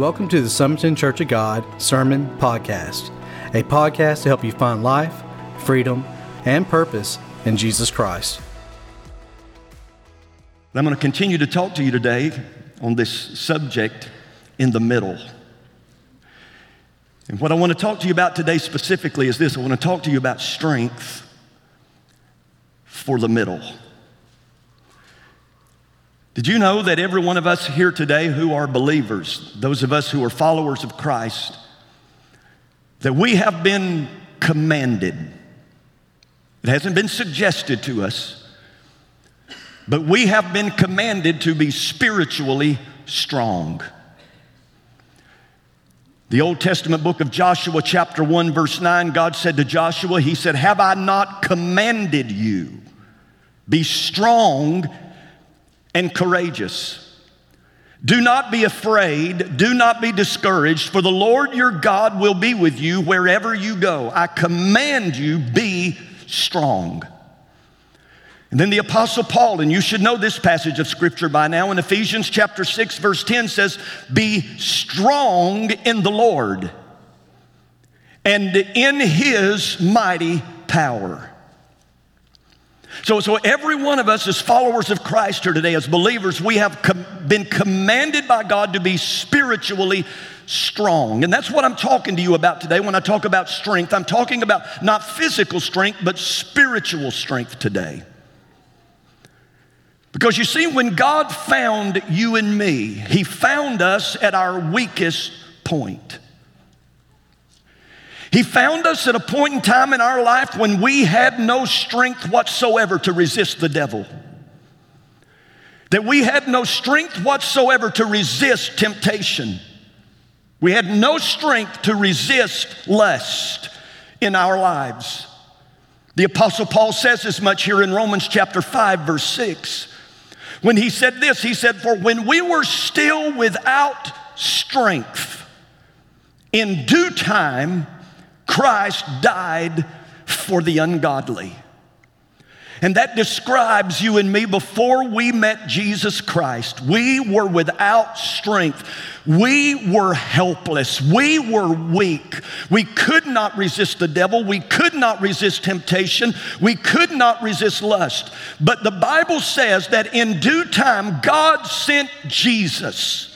Welcome to the Summerton Church of God Sermon Podcast, a podcast to help you find life, freedom, and purpose in Jesus Christ. I'm going to continue to talk to you today on this subject in the middle. And what I want to talk to you about today specifically is this I want to talk to you about strength for the middle. Did you know that every one of us here today who are believers, those of us who are followers of Christ, that we have been commanded? It hasn't been suggested to us, but we have been commanded to be spiritually strong. The Old Testament book of Joshua, chapter 1, verse 9, God said to Joshua, He said, Have I not commanded you? Be strong and courageous. Do not be afraid, do not be discouraged, for the Lord your God will be with you wherever you go. I command you, be strong. And then the Apostle Paul, and you should know this passage of Scripture by now, in Ephesians chapter 6, verse 10 says, Be strong in the Lord and in his mighty power. So, so every one of us as followers of Christ here today, as believers, we have com- been commanded by God to be spiritually strong. And that's what I'm talking to you about today when I talk about strength. I'm talking about not physical strength, but spiritual strength today. Because you see, when God found you and me, He found us at our weakest point. He found us at a point in time in our life when we had no strength whatsoever to resist the devil. That we had no strength whatsoever to resist temptation. We had no strength to resist lust in our lives. The Apostle Paul says as much here in Romans chapter 5, verse 6. When he said this, he said, For when we were still without strength, in due time, Christ died for the ungodly. And that describes you and me before we met Jesus Christ. We were without strength. We were helpless. We were weak. We could not resist the devil. We could not resist temptation. We could not resist lust. But the Bible says that in due time, God sent Jesus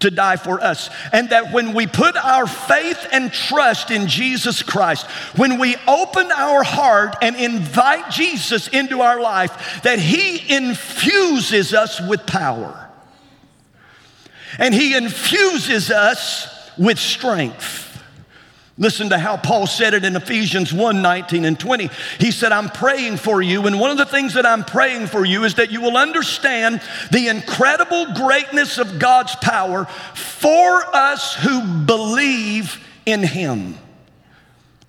to die for us. And that when we put our faith and trust in Jesus Christ, when we open our heart and invite Jesus into our life, that He infuses us with power. And He infuses us with strength. Listen to how Paul said it in Ephesians 1 19 and 20. He said, I'm praying for you, and one of the things that I'm praying for you is that you will understand the incredible greatness of God's power for us who believe in Him.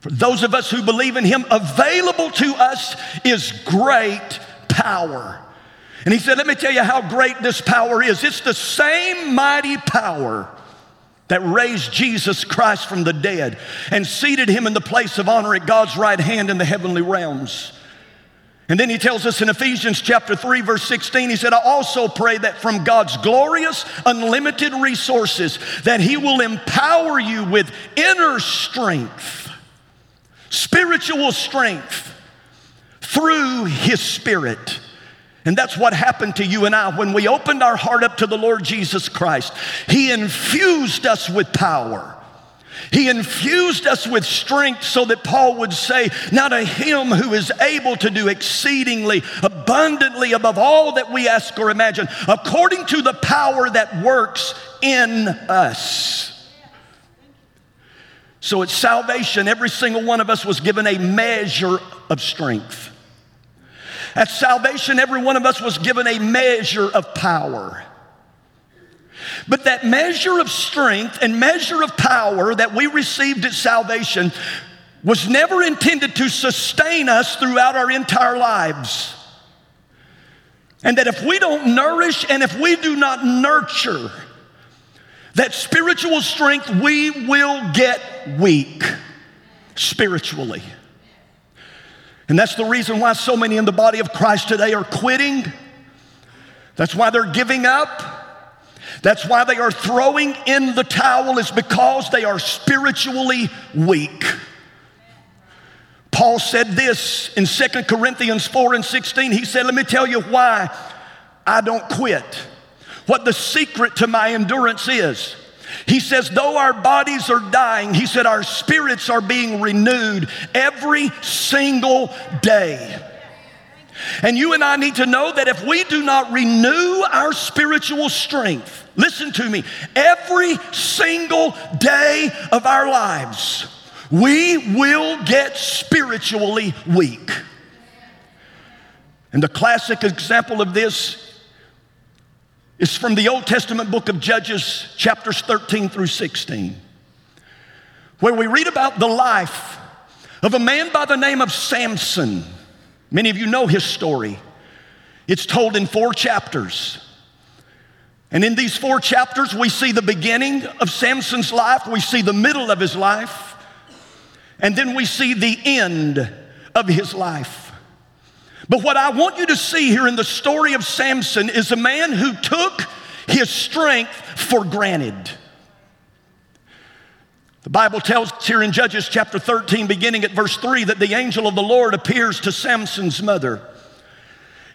For those of us who believe in Him, available to us is great power. And he said, Let me tell you how great this power is. It's the same mighty power that raised Jesus Christ from the dead and seated him in the place of honor at God's right hand in the heavenly realms. And then he tells us in Ephesians chapter 3, verse 16, he said, I also pray that from God's glorious, unlimited resources, that he will empower you with inner strength, spiritual strength, through his spirit and that's what happened to you and I when we opened our heart up to the Lord Jesus Christ. He infused us with power. He infused us with strength so that Paul would say, Now to him who is able to do exceedingly abundantly above all that we ask or imagine, according to the power that works in us. So at salvation, every single one of us was given a measure of strength. At salvation, every one of us was given a measure of power. But that measure of strength and measure of power that we received at salvation was never intended to sustain us throughout our entire lives. And that if we don't nourish and if we do not nurture that spiritual strength, we will get weak spiritually. And that's the reason why so many in the body of Christ today are quitting. That's why they're giving up. That's why they are throwing in the towel, is because they are spiritually weak. Paul said this in 2 Corinthians 4 and 16. He said, Let me tell you why I don't quit. What the secret to my endurance is. He says, though our bodies are dying, he said, our spirits are being renewed every single day. And you and I need to know that if we do not renew our spiritual strength, listen to me, every single day of our lives, we will get spiritually weak. And the classic example of this is from the Old Testament book of Judges, chapters 13 through 16, where we read about the life of a man by the name of Samson. Many of you know his story. It's told in four chapters. And in these four chapters, we see the beginning of Samson's life, we see the middle of his life, and then we see the end of his life. But what I want you to see here in the story of Samson is a man who took his strength for granted. The Bible tells us here in Judges chapter 13, beginning at verse 3, that the angel of the Lord appears to Samson's mother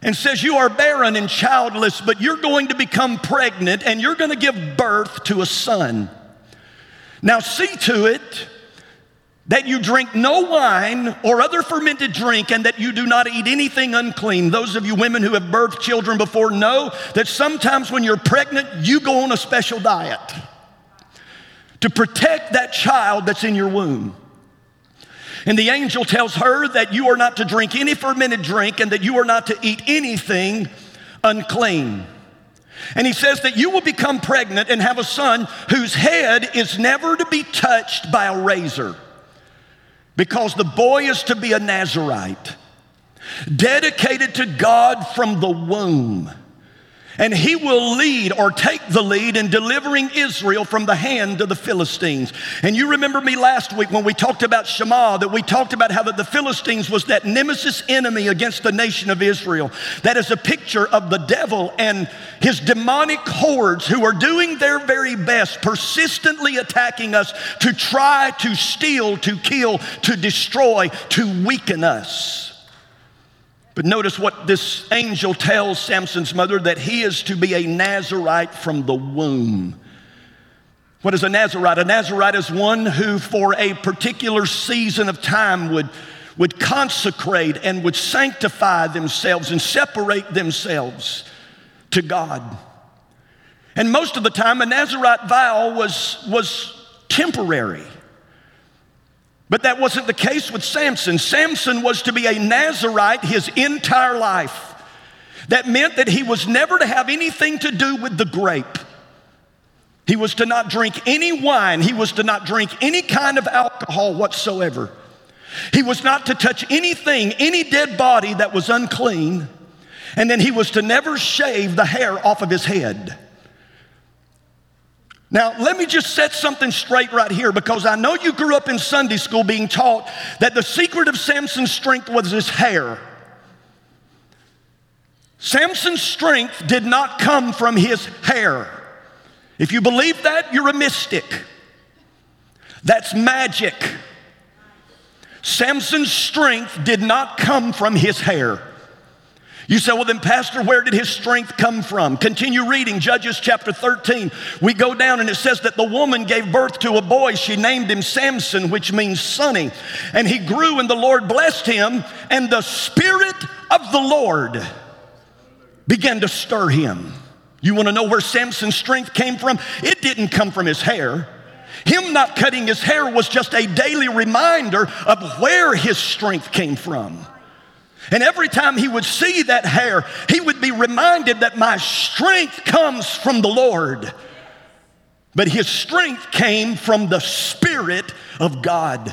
and says, You are barren and childless, but you're going to become pregnant and you're going to give birth to a son. Now, see to it that you drink no wine or other fermented drink, and that you do not eat anything unclean. Those of you women who have birthed children before know that sometimes when you're pregnant, you go on a special diet to protect that child that's in your womb. And the angel tells her that you are not to drink any fermented drink and that you are not to eat anything unclean. And he says that you will become pregnant and have a son whose head is never to be touched by a razor because the boy is to be a Nazarite, dedicated to God from the womb. And he will lead or take the lead in delivering Israel from the hand of the Philistines. And you remember me last week when we talked about Shema, that we talked about how that the Philistines was that nemesis enemy against the nation of Israel. That is a picture of the devil and his demonic hordes who are doing their very best, persistently attacking us to try to steal, to kill, to destroy, to weaken us. But notice what this angel tells Samson's mother that he is to be a Nazarite from the womb. What is a Nazarite? A Nazarite is one who, for a particular season of time, would, would consecrate and would sanctify themselves and separate themselves to God. And most of the time, a Nazarite vow was, was temporary. But that wasn't the case with Samson. Samson was to be a Nazarite his entire life. That meant that he was never to have anything to do with the grape. He was to not drink any wine. He was to not drink any kind of alcohol whatsoever. He was not to touch anything, any dead body that was unclean. And then he was to never shave the hair off of his head. Now, let me just set something straight right here because I know you grew up in Sunday school being taught that the secret of Samson's strength was his hair. Samson's strength did not come from his hair. If you believe that, you're a mystic. That's magic. Samson's strength did not come from his hair. You say, well, then, Pastor, where did his strength come from? Continue reading Judges chapter 13. We go down and it says that the woman gave birth to a boy. She named him Samson, which means sunny. And he grew, and the Lord blessed him, and the Spirit of the Lord began to stir him. You want to know where Samson's strength came from? It didn't come from his hair. Him not cutting his hair was just a daily reminder of where his strength came from. And every time he would see that hair, he would be reminded that my strength comes from the Lord. But his strength came from the Spirit of God.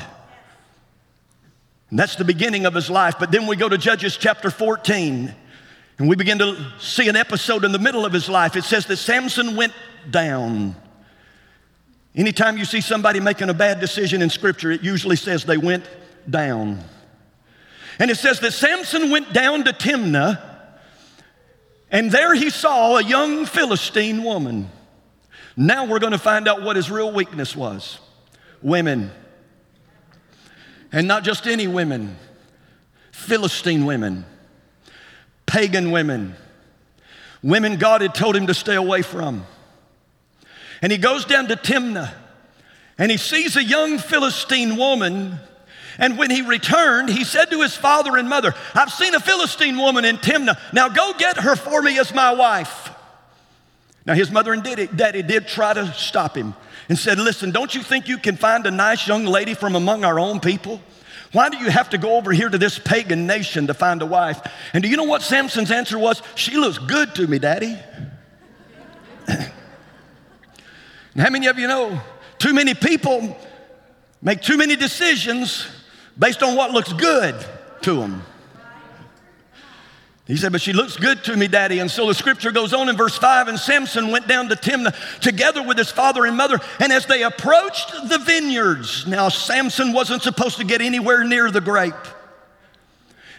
And that's the beginning of his life. But then we go to Judges chapter 14, and we begin to see an episode in the middle of his life. It says that Samson went down. Anytime you see somebody making a bad decision in Scripture, it usually says they went down. And it says that Samson went down to Timnah, and there he saw a young Philistine woman. Now we're going to find out what his real weakness was women. And not just any women, Philistine women, pagan women, women God had told him to stay away from. And he goes down to Timnah and he sees a young Philistine woman. And when he returned, he said to his father and mother, I've seen a Philistine woman in Timnah. Now go get her for me as my wife. Now, his mother and daddy did try to stop him and said, Listen, don't you think you can find a nice young lady from among our own people? Why do you have to go over here to this pagan nation to find a wife? And do you know what Samson's answer was? She looks good to me, daddy. how many of you know too many people make too many decisions based on what looks good to them? He said, But she looks good to me, daddy. And so the scripture goes on in verse 5 and Samson went down to Timnah together with his father and mother. And as they approached the vineyards, now Samson wasn't supposed to get anywhere near the grape.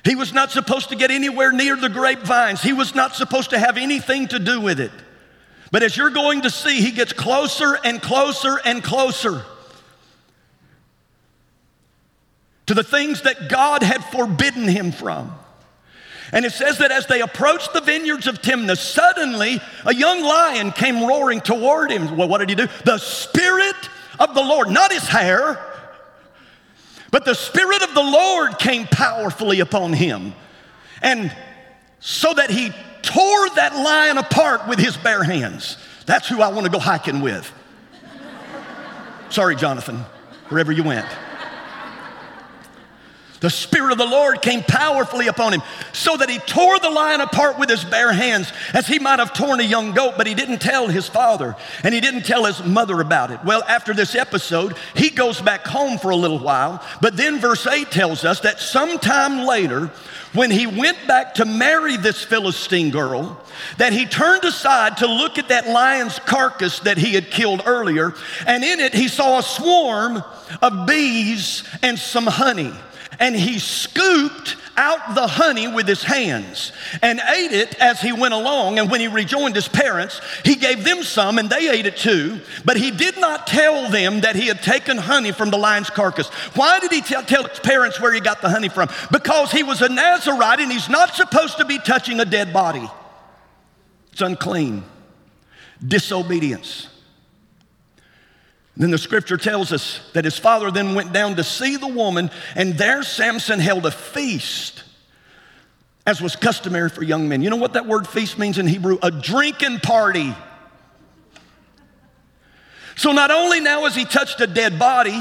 He was not supposed to get anywhere near the grapevines. He was not supposed to have anything to do with it. But as you're going to see, he gets closer and closer and closer to the things that God had forbidden him from. And it says that as they approached the vineyards of Timnah, suddenly a young lion came roaring toward him. Well, what did he do? The Spirit of the Lord, not his hair, but the Spirit of the Lord came powerfully upon him. And so that he tore that lion apart with his bare hands. That's who I want to go hiking with. Sorry, Jonathan, wherever you went. The Spirit of the Lord came powerfully upon him so that he tore the lion apart with his bare hands as he might have torn a young goat, but he didn't tell his father and he didn't tell his mother about it. Well, after this episode, he goes back home for a little while, but then verse 8 tells us that sometime later, when he went back to marry this Philistine girl, that he turned aside to look at that lion's carcass that he had killed earlier, and in it he saw a swarm of bees and some honey and he scooped out the honey with his hands and ate it as he went along. And when he rejoined his parents, he gave them some and they ate it too. But he did not tell them that he had taken honey from the lion's carcass. Why did he tell, tell his parents where he got the honey from? Because he was a Nazarite and he's not supposed to be touching a dead body. It's unclean. Disobedience. Then the scripture tells us that his father then went down to see the woman, and there Samson held a feast, as was customary for young men. You know what that word feast means in Hebrew? A drinking party. So not only now has he touched a dead body,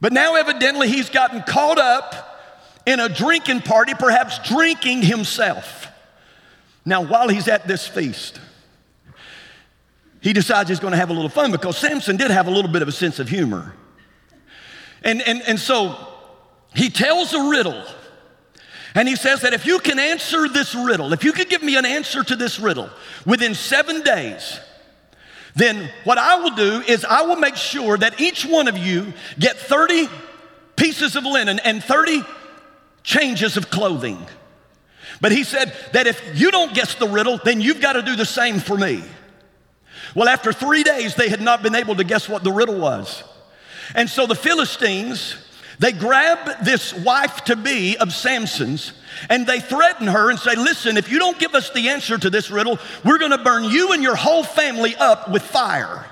but now evidently he's gotten caught up in a drinking party, perhaps drinking himself. Now, while he's at this feast, he decides he's going to have a little fun because Samson did have a little bit of a sense of humor. And, and, and so he tells a riddle. And he says that if you can answer this riddle, if you could give me an answer to this riddle within seven days, then what I will do is I will make sure that each one of you get 30 pieces of linen and 30 changes of clothing. But he said that if you don't guess the riddle, then you've got to do the same for me. Well, after three days, they had not been able to guess what the riddle was. And so the Philistines, they grab this wife to be of Samson's and they threaten her and say, Listen, if you don't give us the answer to this riddle, we're gonna burn you and your whole family up with fire.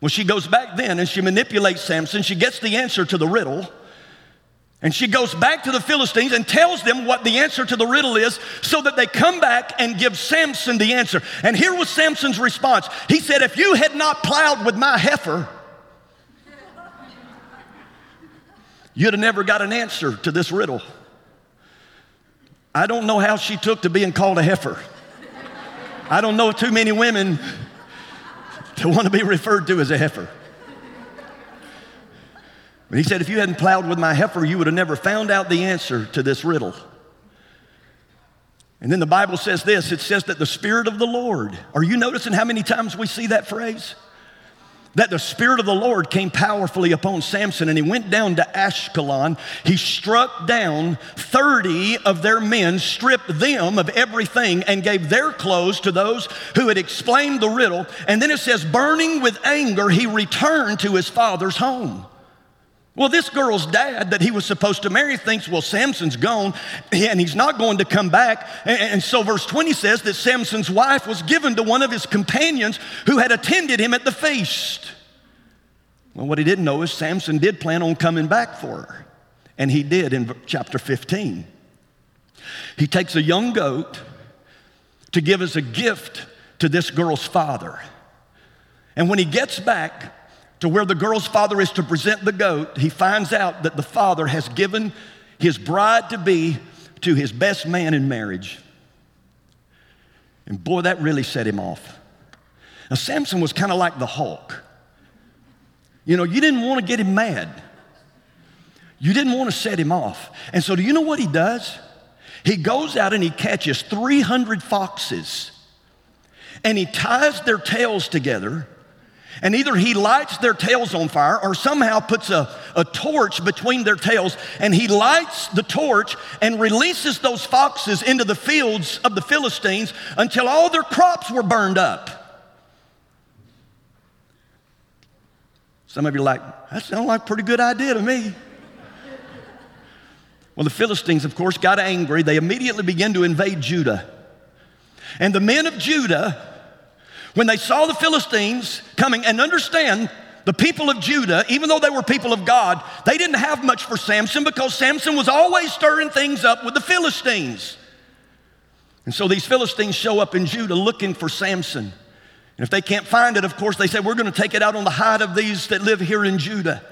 Well, she goes back then and she manipulates Samson. She gets the answer to the riddle. And she goes back to the Philistines and tells them what the answer to the riddle is so that they come back and give Samson the answer. And here was Samson's response He said, If you had not plowed with my heifer, you'd have never got an answer to this riddle. I don't know how she took to being called a heifer. I don't know too many women to want to be referred to as a heifer. But he said, if you hadn't plowed with my heifer, you would have never found out the answer to this riddle. And then the Bible says this it says that the Spirit of the Lord, are you noticing how many times we see that phrase? that the Spirit of the Lord came powerfully upon Samson and he went down to Ashkelon. He struck down 30 of their men, stripped them of everything, and gave their clothes to those who had explained the riddle. And then it says, burning with anger, he returned to his father's home. Well, this girl's dad that he was supposed to marry thinks, well, Samson's gone and he's not going to come back. And, so, verse 20 says that Samson's wife was given to one of his companions who had attended him at the feast. Well, what he didn't know is Samson did plan on coming back for her, and he did in chapter 15. He takes a young goat to give as a gift to this girl's father. And when he gets back, to where the girl's father is to present the goat, he finds out that the father has given his bride to be to his best man in marriage. And boy, that really set him off. Now, Samson was kind of like the Hulk. You know, you didn't want to get him mad, you didn't want to set him off. And so, do you know what he does? He goes out and he catches 300 foxes and he ties their tails together and either he lights their tails on fire or somehow puts a, a torch between their tails and he lights the torch and releases those foxes into the fields of the Philistines until all their crops were burned up. Some of you are like, that sounds like a pretty good idea to me. Well, the Philistines, of course, got angry. They immediately began to invade Judah. And the men of Judah when they saw the Philistines coming, and understand the people of Judah, even though they were people of God, they didn't have much for Samson because Samson was always stirring things up with the Philistines. And so these Philistines show up in Judah looking for Samson. And if they can't find it, of course, they say, We're going to take it out on the hide of these that live here in Judah.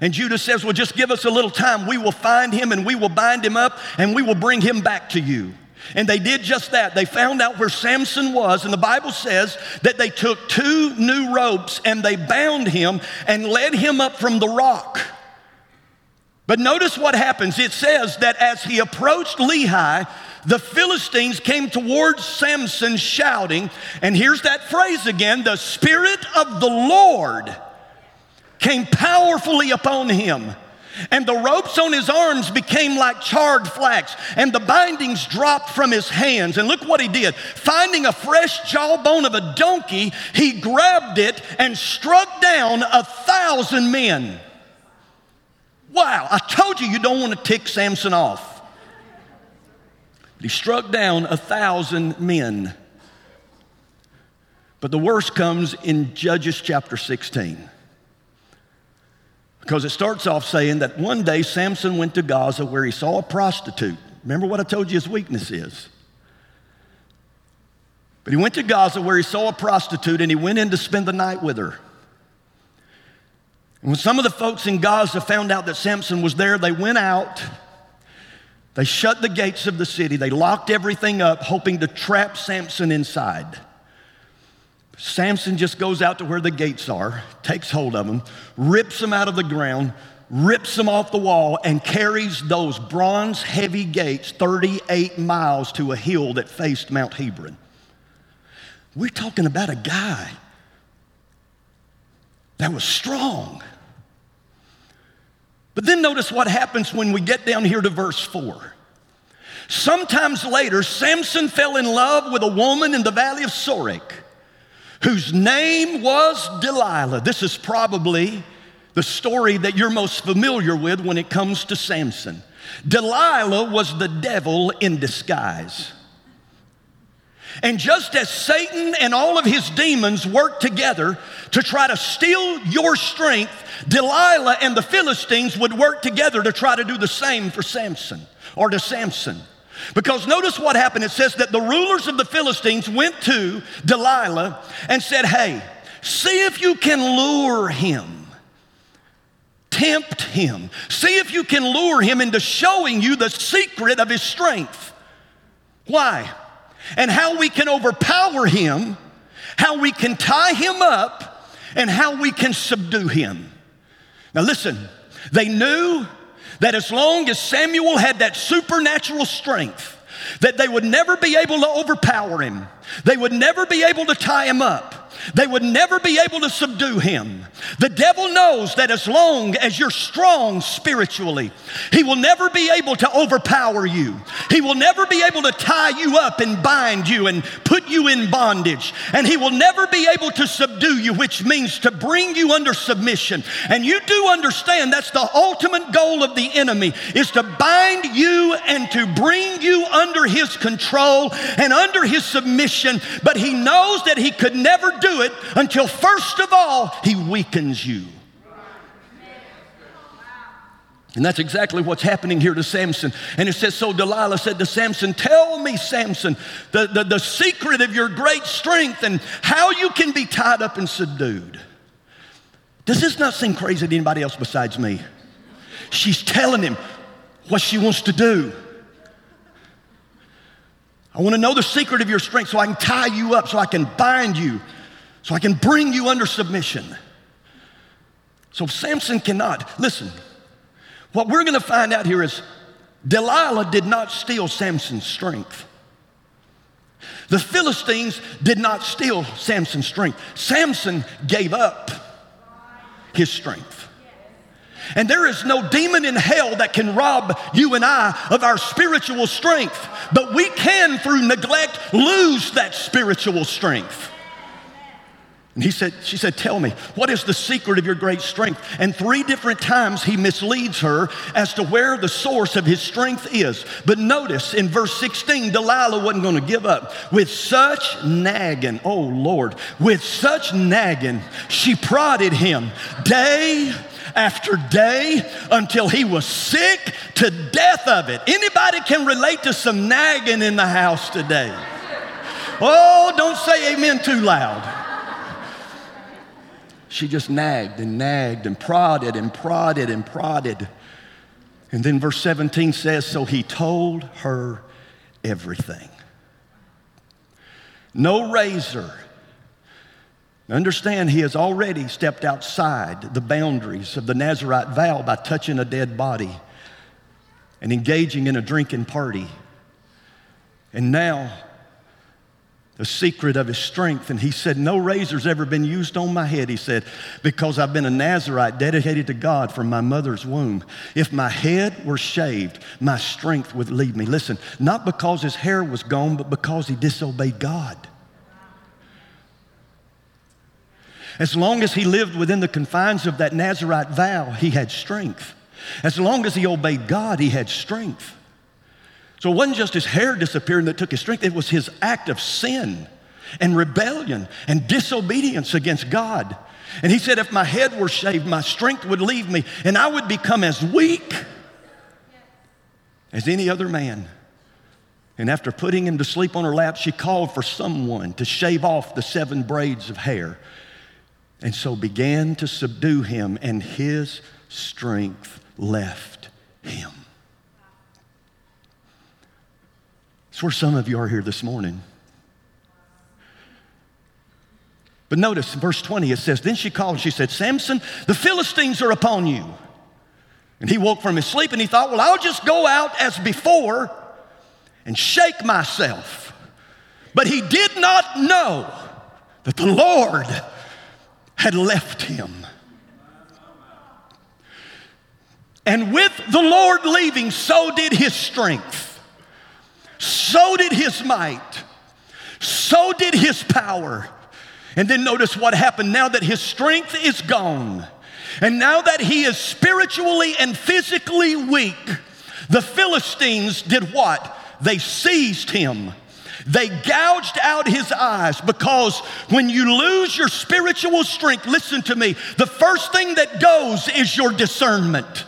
And Judah says, Well, just give us a little time. We will find him and we will bind him up and we will bring him back to you. And they did just that. They found out where Samson was, and the Bible says that they took two new ropes and they bound him and led him up from the rock. But notice what happens. It says that as he approached Lehi, the Philistines came towards Samson shouting, and here's that phrase again the Spirit of the Lord came powerfully upon him. And the ropes on his arms became like charred flax, and the bindings dropped from his hands. And look what he did. Finding a fresh jawbone of a donkey, he grabbed it and struck down a thousand men. Wow, I told you you don't want to tick Samson off. He struck down a thousand men. But the worst comes in Judges chapter 16. Because it starts off saying that one day Samson went to Gaza where he saw a prostitute. Remember what I told you his weakness is? But he went to Gaza where he saw a prostitute and he went in to spend the night with her. And when some of the folks in Gaza found out that Samson was there, they went out. They shut the gates of the city. They locked everything up, hoping to trap Samson inside. Samson just goes out to where the gates are, takes hold of them, rips them out of the ground, rips them off the wall, and carries those bronze heavy gates 38 miles to a hill that faced Mount Hebron. We're talking about a guy that was strong. But then notice what happens when we get down here to verse 4. Sometimes later, Samson fell in love with a woman in the valley of Sorek whose name was Delilah. This is probably the story that you're most familiar with when it comes to Samson. Delilah was the devil in disguise. And just as Satan and all of his demons worked together to try to steal your strength, Delilah and the Philistines would work together to try to do the same for Samson or to Samson. Because notice what happened. It says that the rulers of the Philistines went to Delilah and said, Hey, see if you can lure him, tempt him, see if you can lure him into showing you the secret of his strength. Why? And how we can overpower him, how we can tie him up, and how we can subdue him. Now, listen, they knew that as long as Samuel had that supernatural strength, that they would never be able to overpower him, they would never be able to tie him up, they would never be able to subdue him. The devil knows that as long as you're strong spiritually, he will never be able to overpower you. He will never be able to tie you up and bind you and put you in bondage. And he will never be able to subdue you, which means to bring you under submission. And you do understand that's the ultimate goal of the enemy is to bind you and to bring you under his control and under his submission. But he knows that he could never do it until first of all he weakens you. And that's exactly what's happening here to Samson. And it says, So Delilah said to Samson, Tell me, Samson, the, the, the secret of your great strength and how you can be tied up and subdued. Does this not seem crazy to anybody else besides me? She's telling him what she wants to do. I want to know the secret of your strength so I can tie you up, so I can bind you, so I can bring you under submission. So Samson cannot. Listen, what we're going to find out here is Delilah did not steal Samson's strength. The Philistines did not steal Samson's strength. Samson gave up his strength. And there is no demon in hell that can rob you and I of our spiritual strength. But we can, through neglect, lose that spiritual strength. And he said, she said, Tell me, what is the secret of your great strength? And three different times he misleads her as to where the source of his strength is. But notice in verse 16, Delilah wasn't going to give up. With such nagging, oh Lord, with such nagging, she prodded him day after day until he was sick to death of it. Anybody can relate to some nagging in the house today. Oh, don't say amen too loud she just nagged and nagged and prodded and prodded and prodded. And then verse 17 says, So he told her everything. No razor. Understand, he has already stepped outside the boundaries of the Nazarite vow by touching a dead body and engaging in a drinking party. And now the secret of his strength. And he said, No razor's ever been used on my head, he said, because I've been a Nazarite dedicated to God from my mother's womb. If my head were shaved, my strength would leave me. Listen, not because his hair was gone, but because he disobeyed God. As long as he lived within the confines of that Nazarite vow, he had strength. As long as he obeyed God, he had strength. So it wasn't just his hair disappearing that took his strength, it was his act of sin and rebellion and disobedience against God. And he said, If my head were shaved, my strength would leave me, and I would become as weak as any other man. And after putting him to sleep on her lap, she called for someone to shave off the seven braids of hair, and so began to subdue him, and his strength left him. Where some of you are here this morning. But notice verse 20, it says, Then she called and she said, Samson, the Philistines are upon you. And he woke from his sleep and he thought, Well, I'll just go out as before and shake myself. But he did not know that the Lord had left him. And with the Lord leaving, so did his strength. So did his might. So did his power. And then notice what happened now that his strength is gone. And now that he is spiritually and physically weak, the Philistines did what? They seized him. They gouged out his eyes because when you lose your spiritual strength, listen to me, the first thing that goes is your discernment.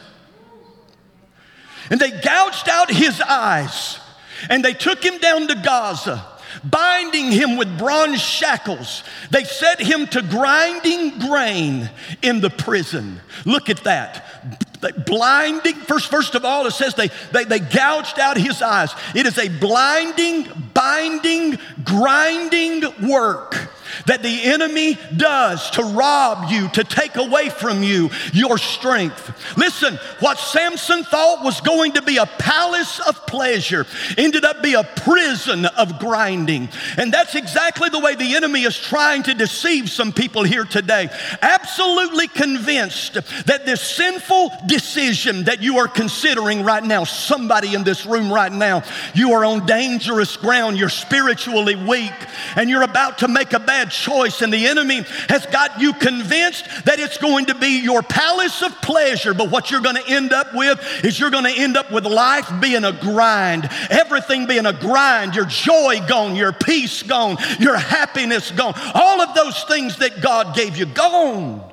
And they gouged out his eyes. And they took him down to Gaza, binding him with bronze shackles. They set him to grinding grain in the prison. Look at that. Blinding, first, first of all, it says they, they, they gouged out his eyes. It is a blinding, binding, grinding work that the enemy does to rob you, to take away from you your strength. Listen, what Samson thought was going to be a palace of pleasure ended up being a prison of grinding. And that's exactly the way the enemy is trying to deceive some people here today. Absolutely convinced that this sinful decision that you are considering right now, somebody in this room right now, you are on dangerous ground, you're spiritually weak, and you're about to make a bad choice, and the enemy has got you convinced that it's going to be your palace of pleasure, but what you're going to end up with is you're going to end up with life being a grind, everything being a grind, your joy gone, your peace gone, your happiness gone, all of those things that God gave you gone.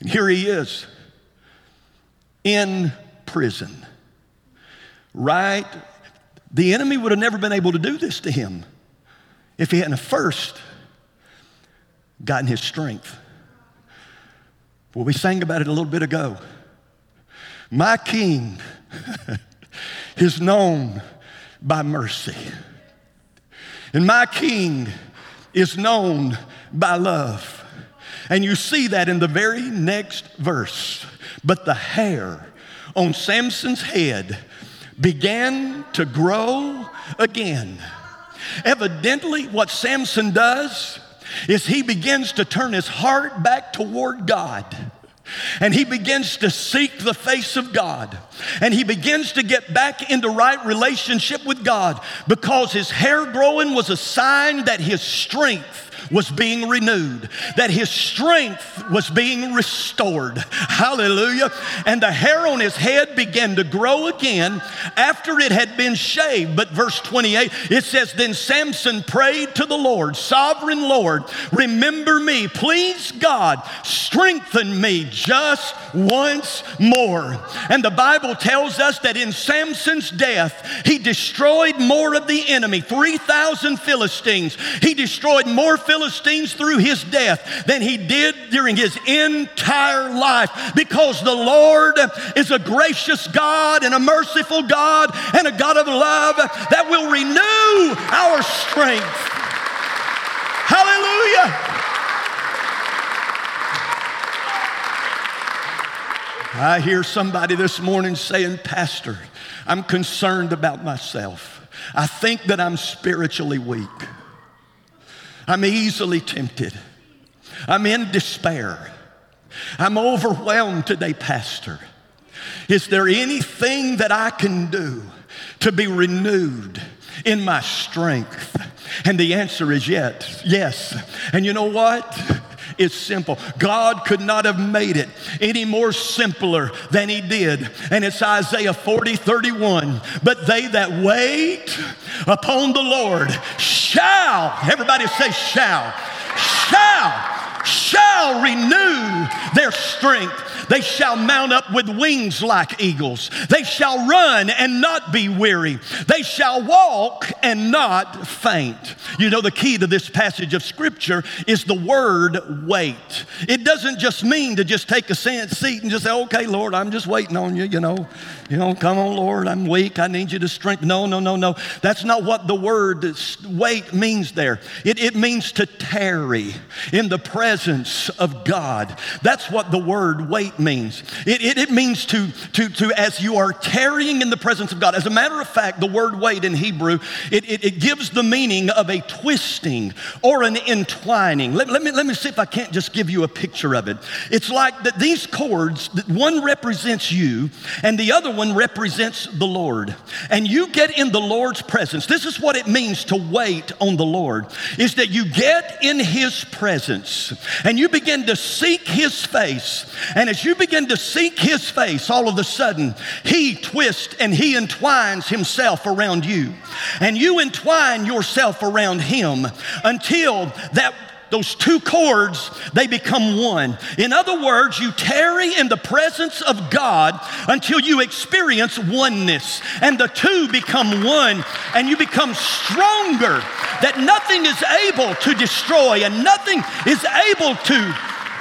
And here he is in prison. Right? The enemy would have never been able to do this to him if he hadn't first gotten his strength. Well, we sang about it a little bit ago. My king is known by mercy, and my king is known by love. And you see that in the very next verse. But the hair on Samson's head began to grow again. Evidently, what Samson does is he begins to turn his heart back toward God. And he begins to seek the face of God. And he begins to get back into right relationship with God because his hair growing was a sign that his strength was being renewed, that his strength was being restored. Hallelujah. And the hair on his head began to grow again after it had been shaved. But verse 28, it says, Then Samson prayed to the Lord, Sovereign Lord, remember me. Please, God, strengthen me just once more. And the Bible tells us that in Samson's death, he destroyed more of the enemy 3,000 Philistines. He destroyed more Philistines Philistines through his death than he did during his entire life because the Lord is a gracious God and a merciful God and a God of love that will renew our strength. Hallelujah. I hear somebody this morning saying, Pastor, I'm concerned about myself. I think that I'm spiritually weak. I'm easily tempted. I'm in despair. I'm overwhelmed today, Pastor. Is there anything that I can do to be renewed in my strength? And the answer is yes, yes. And you know what? It's simple. God could not have made it any more simpler than He did. And it's Isaiah 40, 31. But they that wait upon the Lord shall, everybody say, shall, shall, shall renew their strength. They shall mount up with wings like eagles. They shall run and not be weary. They shall walk and not faint. You know, the key to this passage of scripture is the word wait. It doesn't just mean to just take a seat and just say, okay, Lord, I'm just waiting on you, you know. You know, come on, Lord, I'm weak. I need you to strengthen. No, no, no, no. That's not what the word wait means there. It, it means to tarry in the presence of God. That's what the word wait means. It, it, it means to, to, to, as you are tarrying in the presence of God. As a matter of fact, the word wait in Hebrew, it, it, it gives the meaning of a twisting or an entwining. Let, let, me, let me see if I can't just give you a picture of it. It's like that these cords, one represents you and the other one represents the Lord. And you get in the Lord's presence. This is what it means to wait on the Lord is that you get in his presence and you begin to seek his face. And as you begin to seek his face, all of a sudden he twists and he entwines himself around you. And you entwine yourself around him until that those two cords, they become one. In other words, you tarry in the presence of God until you experience oneness, and the two become one, and you become stronger, that nothing is able to destroy and nothing is able to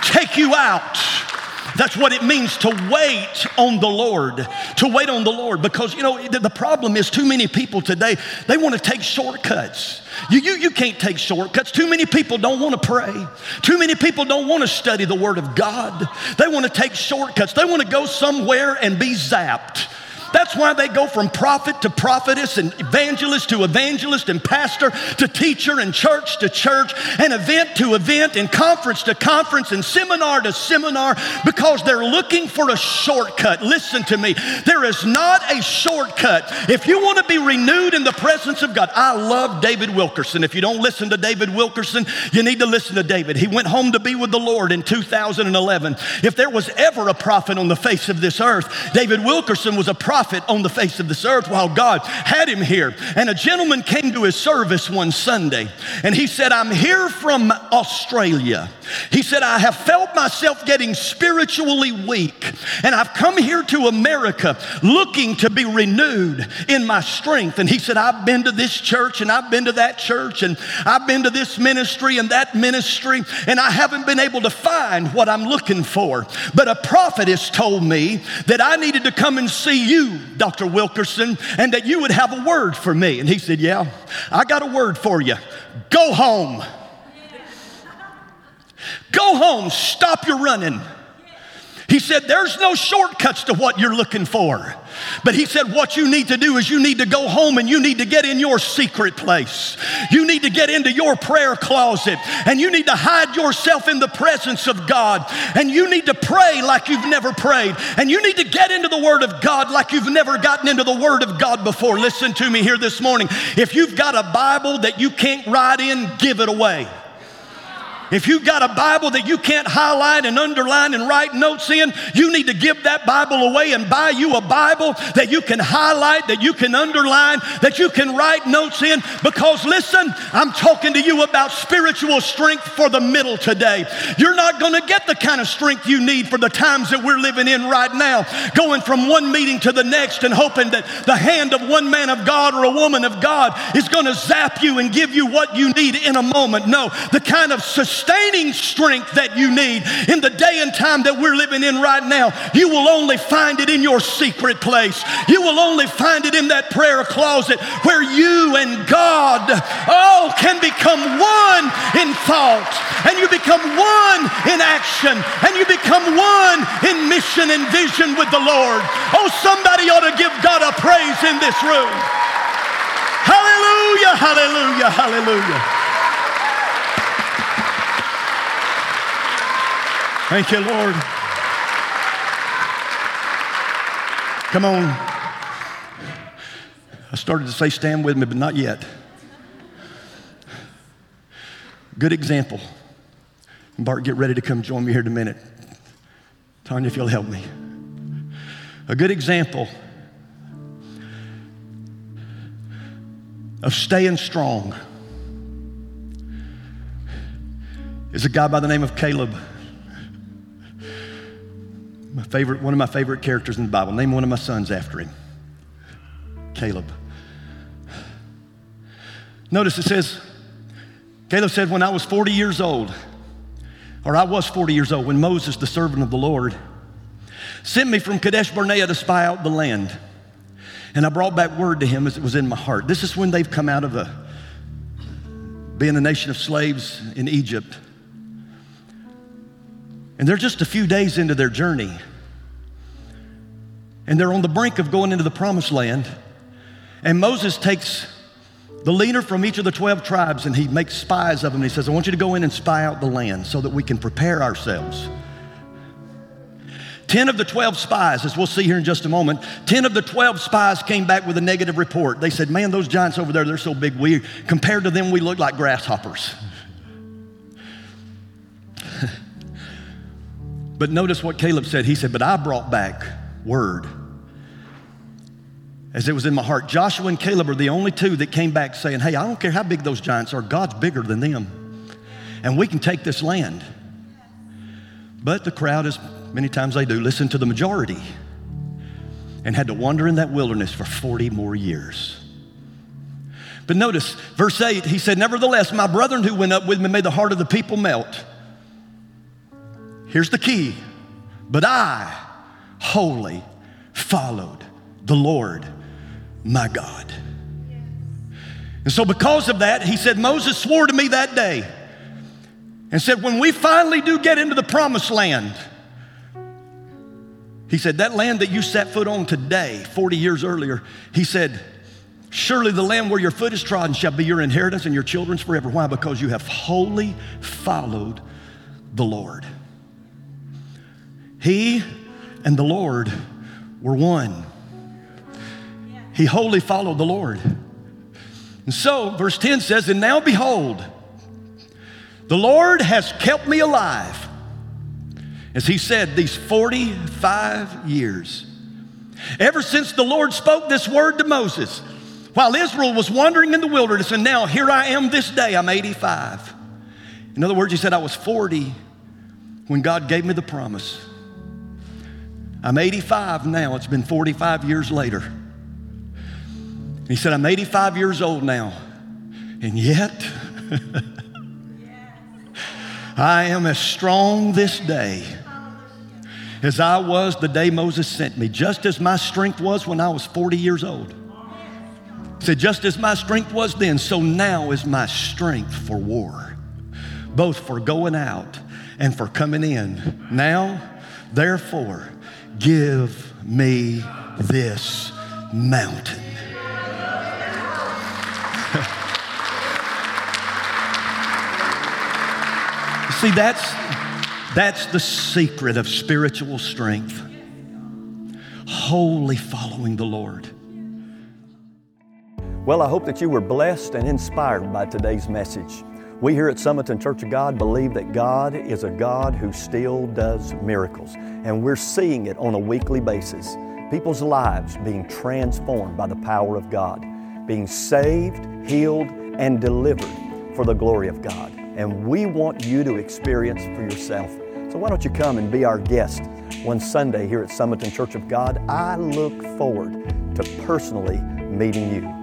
take you out. That's what it means to wait on the Lord, to wait on the Lord. Because, you know, the problem is too many people today, they want to take shortcuts. You, you, you can't take shortcuts. Too many people don't want to pray. Too many people don't want to study the Word of God. They want to take shortcuts. They want to go somewhere and be zapped. That's why they go from prophet to prophetess and evangelist to evangelist and pastor to teacher and church to church and event to event and conference to conference and seminar to seminar because they're looking for a shortcut. Listen to me. There is not a shortcut. If you want to be renewed in the presence of God, I love David Wilkerson. If you don't listen to David Wilkerson, you need to listen to David. He went home to be with the Lord in 2011. If there was ever a prophet on the face of this earth, David Wilkerson was a prophet prophet on the face of this earth while God had him here. And a gentleman came to his service one Sunday and he said, I'm here from Australia. He said, I have felt myself getting spiritually weak and I've come here to America looking to be renewed in my strength. And he said, I've been to this church and I've been to that church and I've been to this ministry and that ministry and I haven't been able to find what I'm looking for. But a prophet has told me that I needed to come and see you Dr. Wilkerson, and that you would have a word for me. And he said, Yeah, I got a word for you. Go home. Go home. Stop your running. He said, There's no shortcuts to what you're looking for. But he said, What you need to do is you need to go home and you need to get in your secret place. You need to get into your prayer closet and you need to hide yourself in the presence of God. And you need to pray like you've never prayed. And you need to get into the Word of God like you've never gotten into the Word of God before. Listen to me here this morning. If you've got a Bible that you can't write in, give it away. If you've got a Bible that you can't highlight and underline and write notes in, you need to give that Bible away and buy you a Bible that you can highlight, that you can underline, that you can write notes in. Because listen, I'm talking to you about spiritual strength for the middle today. You're not going to get the kind of strength you need for the times that we're living in right now, going from one meeting to the next and hoping that the hand of one man of God or a woman of God is going to zap you and give you what you need in a moment. No, the kind of sustaining strength that you need in the day and time that we're living in right now, you will only find it in your secret place. You will only find it in that prayer closet where you and God all can become one in thought, and you become one in action, and you become one in mission and vision with the Lord. Oh, somebody ought to give God a praise in this room. Hallelujah, hallelujah, hallelujah. Thank you, Lord. Come on. I started to say, stand with me, but not yet. Good example. Bart, get ready to come join me here in a minute. Tanya, if you'll help me. A good example of staying strong is a guy by the name of Caleb. My favorite, one of my favorite characters in the Bible. Name one of my sons after him. Caleb. Notice it says, Caleb said, When I was 40 years old, or I was 40 years old, when Moses, the servant of the Lord, sent me from Kadesh Barnea to spy out the land. And I brought back word to him as it was in my heart. This is when they've come out of a, being a nation of slaves in Egypt. And they're just a few days into their journey. And they're on the brink of going into the promised land. And Moses takes the leader from each of the 12 tribes and he makes spies of them. And he says, I want you to go in and spy out the land so that we can prepare ourselves. 10 of the 12 spies, as we'll see here in just a moment, 10 of the 12 spies came back with a negative report. They said, Man, those giants over there, they're so big. We, compared to them, we look like grasshoppers. But notice what Caleb said. He said, But I brought back word as it was in my heart. Joshua and Caleb are the only two that came back saying, Hey, I don't care how big those giants are, God's bigger than them. And we can take this land. But the crowd, as many times they do, listened to the majority and had to wander in that wilderness for 40 more years. But notice, verse 8, he said, Nevertheless, my brethren who went up with me made the heart of the people melt. Here's the key but I wholly followed the Lord my God. And so, because of that, he said, Moses swore to me that day and said, When we finally do get into the promised land, he said, That land that you set foot on today, 40 years earlier, he said, Surely the land where your foot is trodden shall be your inheritance and your children's forever. Why? Because you have wholly followed the Lord. He and the Lord were one. He wholly followed the Lord. And so, verse 10 says, And now behold, the Lord has kept me alive, as he said, these 45 years. Ever since the Lord spoke this word to Moses, while Israel was wandering in the wilderness, and now here I am this day, I'm 85. In other words, he said, I was 40 when God gave me the promise. I'm 85 now, it's been 45 years later. He said, I'm 85 years old now, and yet I am as strong this day as I was the day Moses sent me, just as my strength was when I was 40 years old. He said, just as my strength was then, so now is my strength for war, both for going out and for coming in. Now, therefore, give me this mountain. See, that's, that's the secret of spiritual strength. Wholly following the Lord. Well, I hope that you were blessed and inspired by today's message. We here at Summerton Church of God believe that God is a God who still does miracles, and we're seeing it on a weekly basis. People's lives being transformed by the power of God, being saved, healed, and delivered for the glory of God and we want you to experience for yourself. So why don't you come and be our guest one Sunday here at Summerton Church of God? I look forward to personally meeting you.